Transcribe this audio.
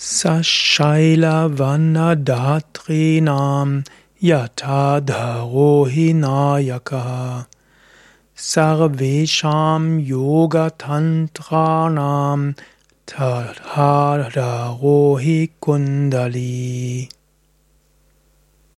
Sashaila Sashailavanadahatrinam yatadharohinayaka Sarvesham yogatantranam tadhadarohi kundali